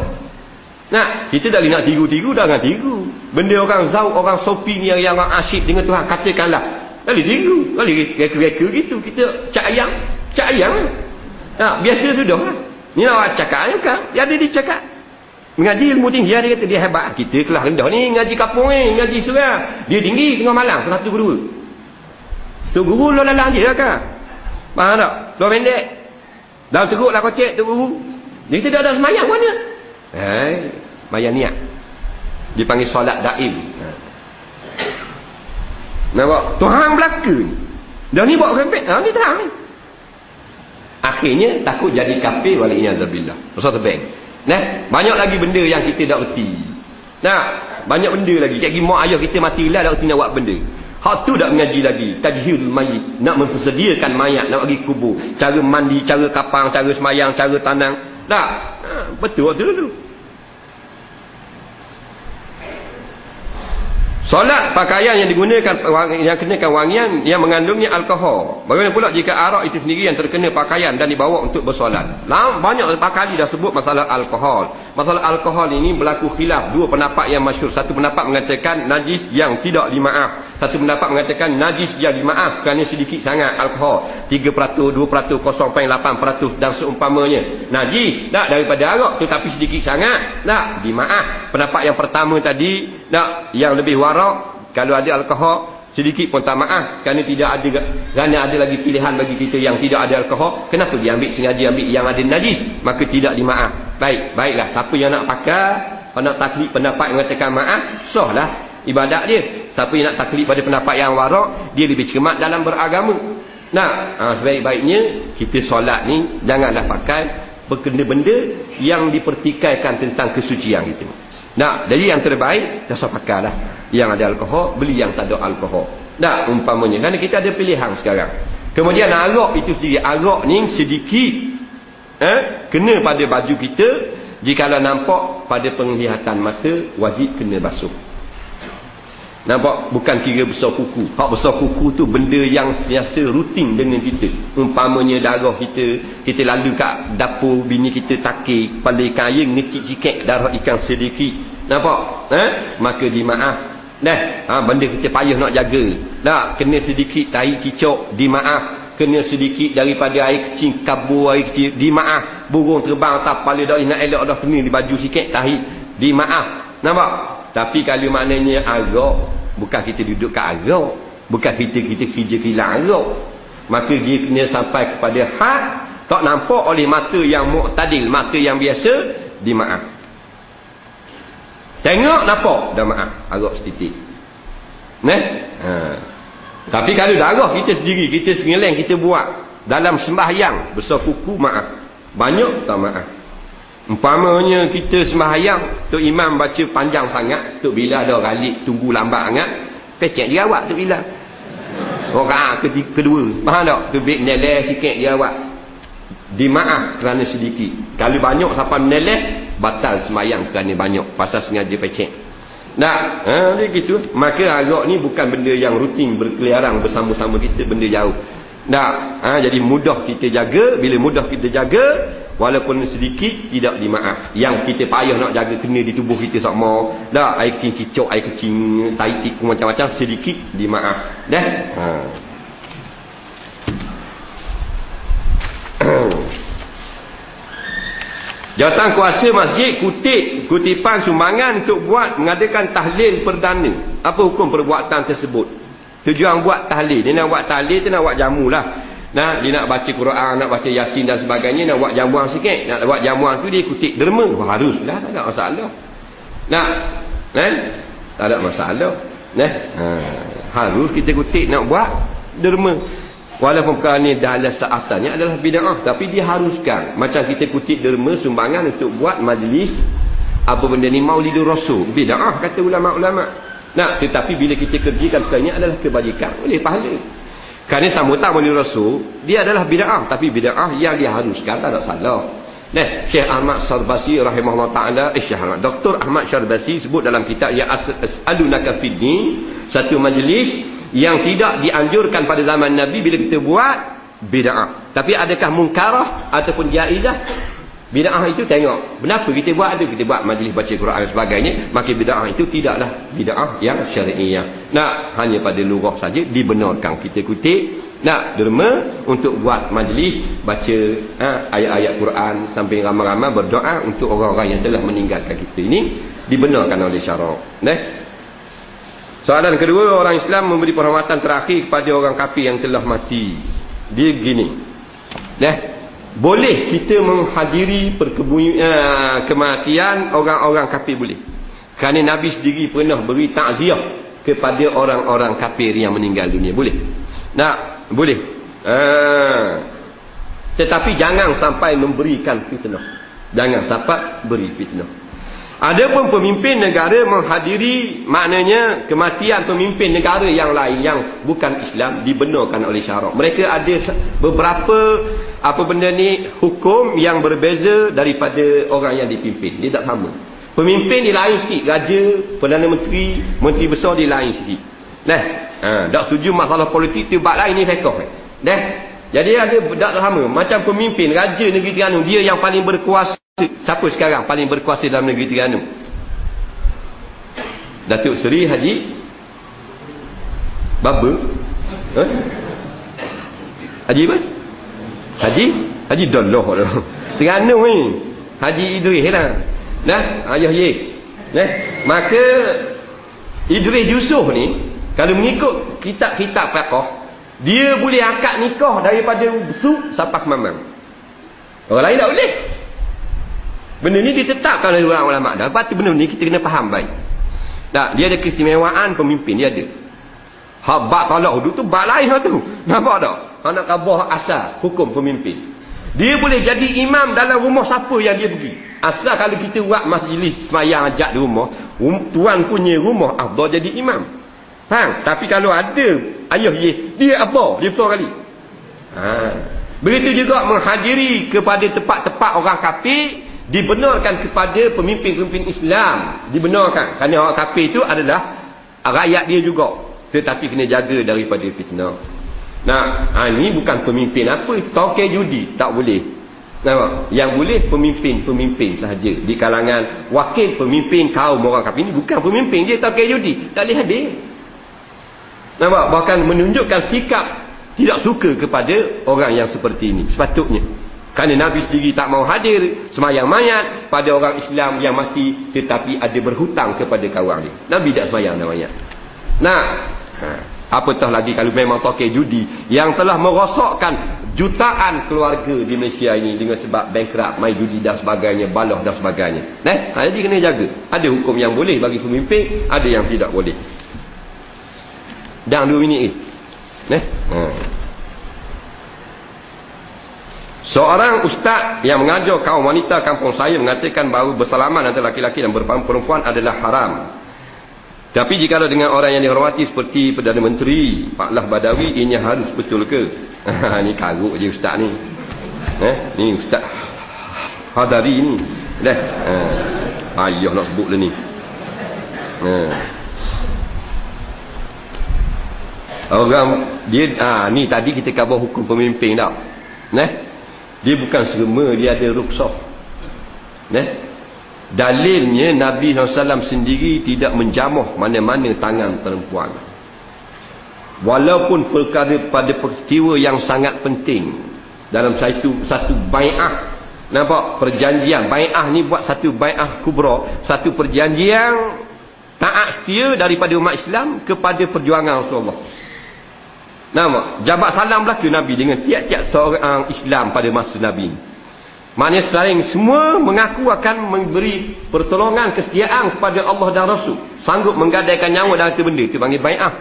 Nah, kita tak nak tiru-tiru dah dengan tiru. Benda orang zauq, orang sopi ni yang orang asyik dengan Tuhan katakanlah Kali tiru, kali reka-reka gitu kita cak ayam, cak ayam. Ha, biasa sudah lah. Ni nak cakap ayam kan? Dia ada dia cakap. Mengaji ilmu tinggi dia kata dia hebat. Kita kelas rendah ni ngaji kapung ni, ngaji surah. Dia tinggi tengah malam kelas tu guru. Tu guru lo lalang dia kan. Faham tak? Lo pendek. Dah teruk lah kocek tu guru. Dia kata dia ada semayang mana? Eh, bayar niat. Dipanggil solat daim. Nampak? Tuhan belaka ni. Dah ni buat rempet. Ha, ni terang ni. Akhirnya takut jadi kafir wal iazabillah. Rasul tebing. Nah, banyak lagi benda yang kita tak reti. Nah, banyak benda lagi. Kayak gini mak ayah kita mati lah tak reti nak buat benda. Hak tu tak mengaji lagi. Tajhil mayit. Nak mempersediakan mayat. Nak pergi kubur. Cara mandi, cara kapang, cara semayang, cara tanang. Tak. Ha, betul waktu dulu. Solat pakaian yang digunakan yang kenakan wangian yang mengandungnya alkohol. Bagaimana pula jika arak itu sendiri yang terkena pakaian dan dibawa untuk bersolat? Lama banyak kali dah sebut masalah alkohol. Masalah alkohol ini berlaku khilaf dua pendapat yang masyhur. Satu pendapat mengatakan najis yang tidak dimaaf. Satu pendapat mengatakan najis yang dimaaf kerana sedikit sangat alkohol. 3%, 2%, 0.8% dan seumpamanya. Najis tak daripada arak tetapi sedikit sangat tak dimaaf. Pendapat yang pertama tadi tak yang lebih waras arak kalau ada alkohol sedikit pun tak maaf. Kerana tidak ada kerana ada lagi pilihan bagi kita yang tidak ada alkohol kenapa dia ambil sengaja ambil yang ada najis? Maka tidak dimaaf. Baik baiklah. Siapa yang nak pakai nak taklid pendapat mengatakan maaf sahlah ibadat dia. Siapa yang nak taklid pada pendapat yang warak dia lebih cermat dalam beragama. Nah ha, sebaik-baiknya kita solat ni janganlah pakai berkena benda yang dipertikaikan tentang kesucian kita. Nah jadi yang terbaik tak usah pakai lah yang ada alkohol beli yang tak ada alkohol. Tak umpamanya. Kerana kita ada pilihan sekarang. Kemudian arak itu sendiri. Arak ni sedikit eh, kena pada baju kita. Jika nampak pada penglihatan mata wajib kena basuh. Nampak? Bukan kira besar kuku. Hak besar kuku tu benda yang biasa rutin dengan kita. Umpamanya darah kita kita lalu kat dapur bini kita takik kepala ikan air ngecik sikit darah ikan sedikit. Nampak? Eh? maka dimaaf Nah, ha, benda kita payah nak jaga. Tak, kena sedikit tahi cicok, dimaaf. Kena sedikit daripada air kecil, kabur air kecil, dimaaf. Burung terbang atas kepala dah, nak elok dah kena di baju sikit, tahi, dimaaf. Nampak? Tapi kalau maknanya agak, bukan kita duduk kat agak. Bukan kita kita kerja kilang agak. Maka dia kena sampai kepada hak, tak nampak oleh mata yang muqtadil, mata yang biasa, dimaaf. Tengok nampak dah maaf agak setitik. Neh? Ha. Tapi kalau darah kita sendiri, kita sengeleng kita buat dalam sembahyang besar kuku maaf. Banyak tak maaf. Umpamanya kita sembahyang, tok imam baca panjang sangat, tok bila ada galik tunggu lambat sangat, pecek dia awak tok bila. Orang kedua, faham tak? Tu bik neleh sikit dia awak dimaaf kerana sedikit. Kalau banyak siapa meneleh batal semayang kerana banyak. Pasal sengaja pecek. Nak ha, dia gitu. Maka agak ni bukan benda yang rutin berkeliaran bersama-sama kita benda jauh. Nak ha, jadi mudah kita jaga. Bila mudah kita jaga walaupun sedikit tidak dimaaf. Yang kita payah nak jaga kena di tubuh kita sama. Dah air kecil cicok air kecil taitik macam-macam sedikit dimaaf. Dah? Ha. Jawatan kuasa masjid kutip kutipan sumbangan untuk buat mengadakan tahlil perdana. Apa hukum perbuatan tersebut? Tujuan buat tahlil. Dia nak buat tahlil tu nak buat jamu lah. Nah, dia nak baca Quran, nak baca Yasin dan sebagainya, nak buat jamuan sikit. Nak buat jamuan tu dia kutip derma. Haruslah, tak ada masalah. Nah, kan? Tak ada masalah. Nah, ha. harus kita kutip nak buat derma. Walaupun perkara ni dalam asalnya adalah bid'ah tapi diharuskan. Macam kita kutip derma sumbangan untuk buat majlis apa benda ni maulidur rasul. Bid'ah kata ulama-ulama. Nah, tetapi bila kita kerjakan perkara adalah kebajikan. Boleh pahala. Kerana sambutan maulidur rasul, dia adalah bid'ah tapi bid'ah yang diharuskan tak ada salah. Nah, Syekh Ahmad Syarbasi rahimahullah taala, eh Syekh Ahmad, Dr. Ahmad Syarbasi sebut dalam kitab ya As'alunaka fid satu majlis yang tidak dianjurkan pada zaman Nabi bila kita buat bid'ah. Tapi adakah mungkarah ataupun jaizah? Bid'ah itu tengok. Kenapa kita buat itu? Kita buat majlis baca Quran dan sebagainya. Maka bid'ah itu tidaklah bid'ah yang syari'iyah. Nak hanya pada lurah saja dibenarkan. Kita kutip. Nak derma untuk buat majlis baca ha, ayat-ayat Quran sampai ramai-ramai berdoa untuk orang-orang yang telah meninggalkan kita ini dibenarkan oleh syarak. Nah, Soalan kedua, orang Islam memberi penghormatan terakhir kepada orang kafir yang telah mati. Dia gini. Nah, boleh kita menghadiri perkebunian kematian orang-orang kafir boleh. Kerana Nabi sendiri pernah beri takziah kepada orang-orang kafir yang meninggal dunia. Boleh. Nah, boleh. Ha. tetapi jangan sampai memberikan fitnah jangan sampai beri fitnah ada pun pemimpin negara menghadiri maknanya kematian pemimpin negara yang lain yang bukan Islam dibenarkan oleh syarak. Mereka ada beberapa apa benda ni hukum yang berbeza daripada orang yang dipimpin. Dia tak sama. Pemimpin di lain sikit. Raja, Perdana Menteri, Menteri Besar di lain sikit. Nah, ha, tak setuju masalah politik tu bab lain ni fekoh. Nah, jadi ada tak sama. Macam pemimpin raja negeri Terengganu dia yang paling berkuasa Siapa sekarang paling berkuasa dalam negeri Terengganu? Datuk Seri Haji Baba eh? Haji apa? Haji? Haji Dolloh <laughs> Terengganu ni Haji Idris lah Nah, ayah ye. Nah, maka Idris Yusuf ni kalau mengikut kitab-kitab fiqh, dia boleh akad nikah daripada su sampai mamam. Orang lain tak boleh. Benda ni ditetapkan oleh orang ulama dah. Lepas tu benda ni kita kena faham baik. Tak, dia ada keistimewaan pemimpin dia ada. Hak bak hudud tu bak lain lah tu. <laughs> Nampak tak? Anak kabah asal hukum pemimpin. Dia boleh jadi imam dalam rumah siapa yang dia pergi. Asal kalau kita buat majlis semayang ajak di rumah, um, tuan punya rumah Abdul jadi imam. Faham? Tapi kalau ada ayah ye, dia apa? Dia betul kali. Ha. Begitu juga menghadiri kepada tempat-tempat orang kafir dibenarkan kepada pemimpin-pemimpin Islam. Dibenarkan. Kerana orang kafir itu adalah rakyat dia juga. Tetapi kena jaga daripada fitnah. Nah ha, ini bukan pemimpin apa. Toke judi. Tak boleh. Nampak? Yang boleh pemimpin-pemimpin sahaja. Di kalangan wakil pemimpin kaum orang kafir. Ini bukan pemimpin dia toke judi. Tak boleh hadir. Nampak? bahkan menunjukkan sikap tidak suka kepada orang yang seperti ini. Sepatutnya kerana Nabi sendiri tak mau hadir semayang mayat pada orang Islam yang mati tetapi ada berhutang kepada kawan dia. Nabi tak semayang mayat. Nah, ha. apatah lagi kalau memang toke judi yang telah merosakkan jutaan keluarga di Malaysia ini dengan sebab bankrupt, main judi dan sebagainya, baloh dan sebagainya. Nah, ha, jadi kena jaga. Ada hukum yang boleh bagi pemimpin, ada yang tidak boleh. Dan dua minit ni. Nah. Ha. Seorang ustaz yang mengajar kaum wanita kampung saya mengatakan bahawa bersalaman antara laki-laki dan perempuan adalah haram. Tapi jika dengan orang yang dihormati seperti Perdana Menteri, Pak Lah Badawi, ini harus betul ke? <laughs> ni karuk je ustaz ni. Eh, ni ustaz Hadari ni. Dah. Eh, ayah nak sebut lah ni. Eh. Orang dia ah ni tadi kita khabar hukum pemimpin tak? Nah. Dia bukan serma dia ada ruksah. Nah. Dalilnya Nabi SAW sendiri tidak menjamuh mana-mana tangan perempuan. Walaupun perkara pada peristiwa yang sangat penting dalam satu satu bai'ah nampak perjanjian bai'ah ni buat satu bai'ah kubra satu perjanjian taat setia daripada umat Islam kepada perjuangan Rasulullah Nama jabat salam berlaku Nabi dengan tiap-tiap seorang Islam pada masa Nabi. Maknanya selain semua mengaku akan memberi pertolongan kesetiaan kepada Allah dan Rasul. Sanggup menggadaikan nyawa dalam itu benda. Itu panggil bai'ah.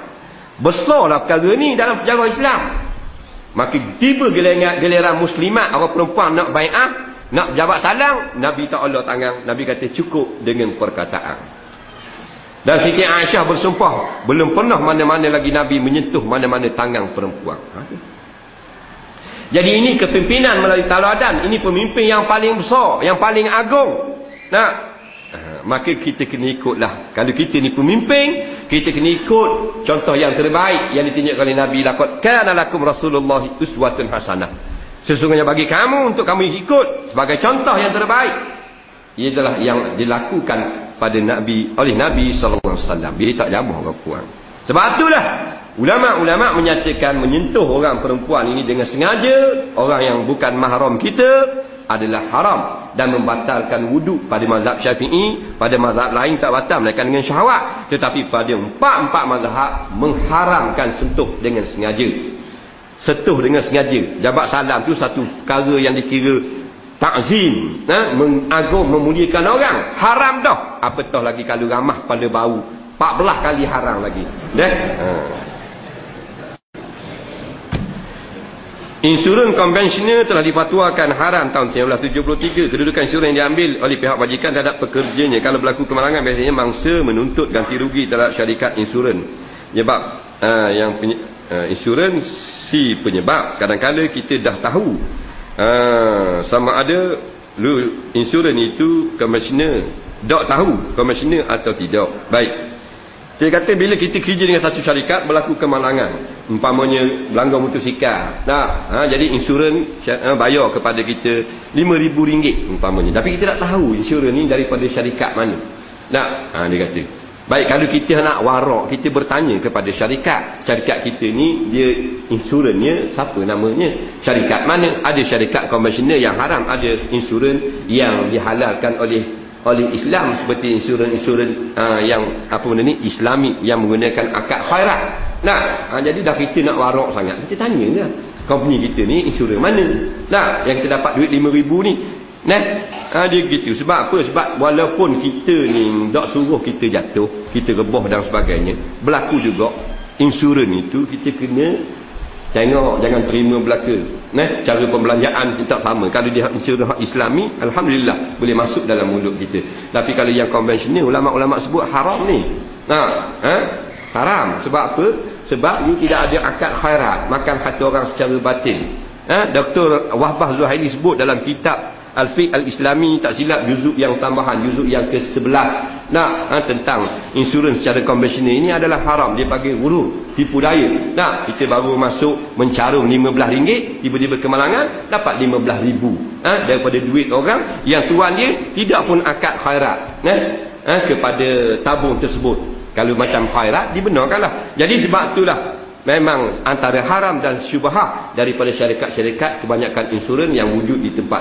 Besarlah perkara ni dalam sejarah Islam. Maka tiba giliran muslimat orang perempuan nak bai'ah. Nak jabat salam. Nabi tak Allah tangan. Nabi kata cukup dengan perkataan. Dan Siti Aisyah bersumpah belum pernah mana-mana lagi Nabi menyentuh mana-mana tangan perempuan. Ha? Jadi ini kepimpinan melalui taladan. Ini pemimpin yang paling besar, yang paling agung. Nah, ha, maka kita kena ikutlah. Kalau kita ni pemimpin, kita kena ikut contoh yang terbaik yang ditunjukkan oleh Nabi kana lakum rasulullah uswatun hasanah. Sesungguhnya bagi kamu untuk kamu ikut sebagai contoh yang terbaik. Ia adalah yang dilakukan pada Nabi oleh Nabi wasallam. Dia tak jamuh orang perempuan. Sebab itulah ulama-ulama menyatakan menyentuh orang perempuan ini dengan sengaja orang yang bukan mahram kita adalah haram dan membatalkan wuduk pada mazhab Syafi'i, pada mazhab lain tak batal melainkan dengan syahwat. Tetapi pada empat-empat mazhab mengharamkan sentuh dengan sengaja. Sentuh dengan sengaja. Jabat salam tu satu perkara yang dikira takzim ha? mengagung memuliakan orang haram dah apatah lagi kalau ramah pada bau 14 kali haram lagi dah ha. Insurans konvensional telah difatwakan haram tahun 1973. Kedudukan insurans yang diambil oleh pihak wajikan terhadap pekerjanya. Kalau berlaku kemalangan, biasanya mangsa menuntut ganti rugi terhadap syarikat insurans. Sebab uh, yang uh, insurans si penyebab. Kadang-kadang kita dah tahu uh, sama ada lu insurans itu konvensional. Tak tahu konvensional atau tidak. Baik. Dia kata bila kita kerja dengan satu syarikat berlaku kemalangan. Umpamanya belanggar motosikal. Nah, ha, jadi insurans ha, bayar kepada kita RM5,000 umpamanya. Tapi kita tak tahu insurans ni daripada syarikat mana. Nah, ha, dia kata. Baik kalau kita nak warak, kita bertanya kepada syarikat. Syarikat kita ni dia insurannya siapa namanya? Syarikat mana? Ada syarikat konvensional yang haram, ada insurans yang dihalalkan oleh oleh Islam seperti insurans-insurans uh, yang apa benda ni Islami yang menggunakan akad khairat. Nah, uh, jadi dah kita nak warak sangat. Kita tanya lah. Company kita ni insurans mana? Nah, yang kita dapat duit 5000 ni. Nah, uh, dia gitu. Sebab apa? Sebab walaupun kita ni tak suruh kita jatuh, kita rebah dan sebagainya, berlaku juga insurans itu kita kena Tengok jangan terima belaka. Nah, cara pembelanjaan kita sama. Kalau dia insurans Islami, alhamdulillah boleh masuk dalam mulut kita. Tapi kalau yang konvensional ulama-ulama sebut haram ni. Nah, ha? Haram. Sebab apa? Sebab ni tidak ada akad khairat, makan hati orang secara batin. Ha? Dr. Wahbah Zuhaili sebut dalam kitab Al-Fiqh Al-Islami tak silap juzuk yang tambahan juzuk yang ke-11 nah ha, tentang insurans secara konvensional ini adalah haram. Dia panggil wuru tipu daya. Nah kita baru masuk mencarum RM15 tiba-tiba kemalangan dapat RM15,000 ha, daripada duit orang yang tuan dia tidak pun akad khairat nah ha, kepada tabung tersebut. Kalau macam khairat dibenarkanlah. Jadi sebab itulah memang antara haram dan syubhah daripada syarikat-syarikat kebanyakan insurans yang wujud di tempat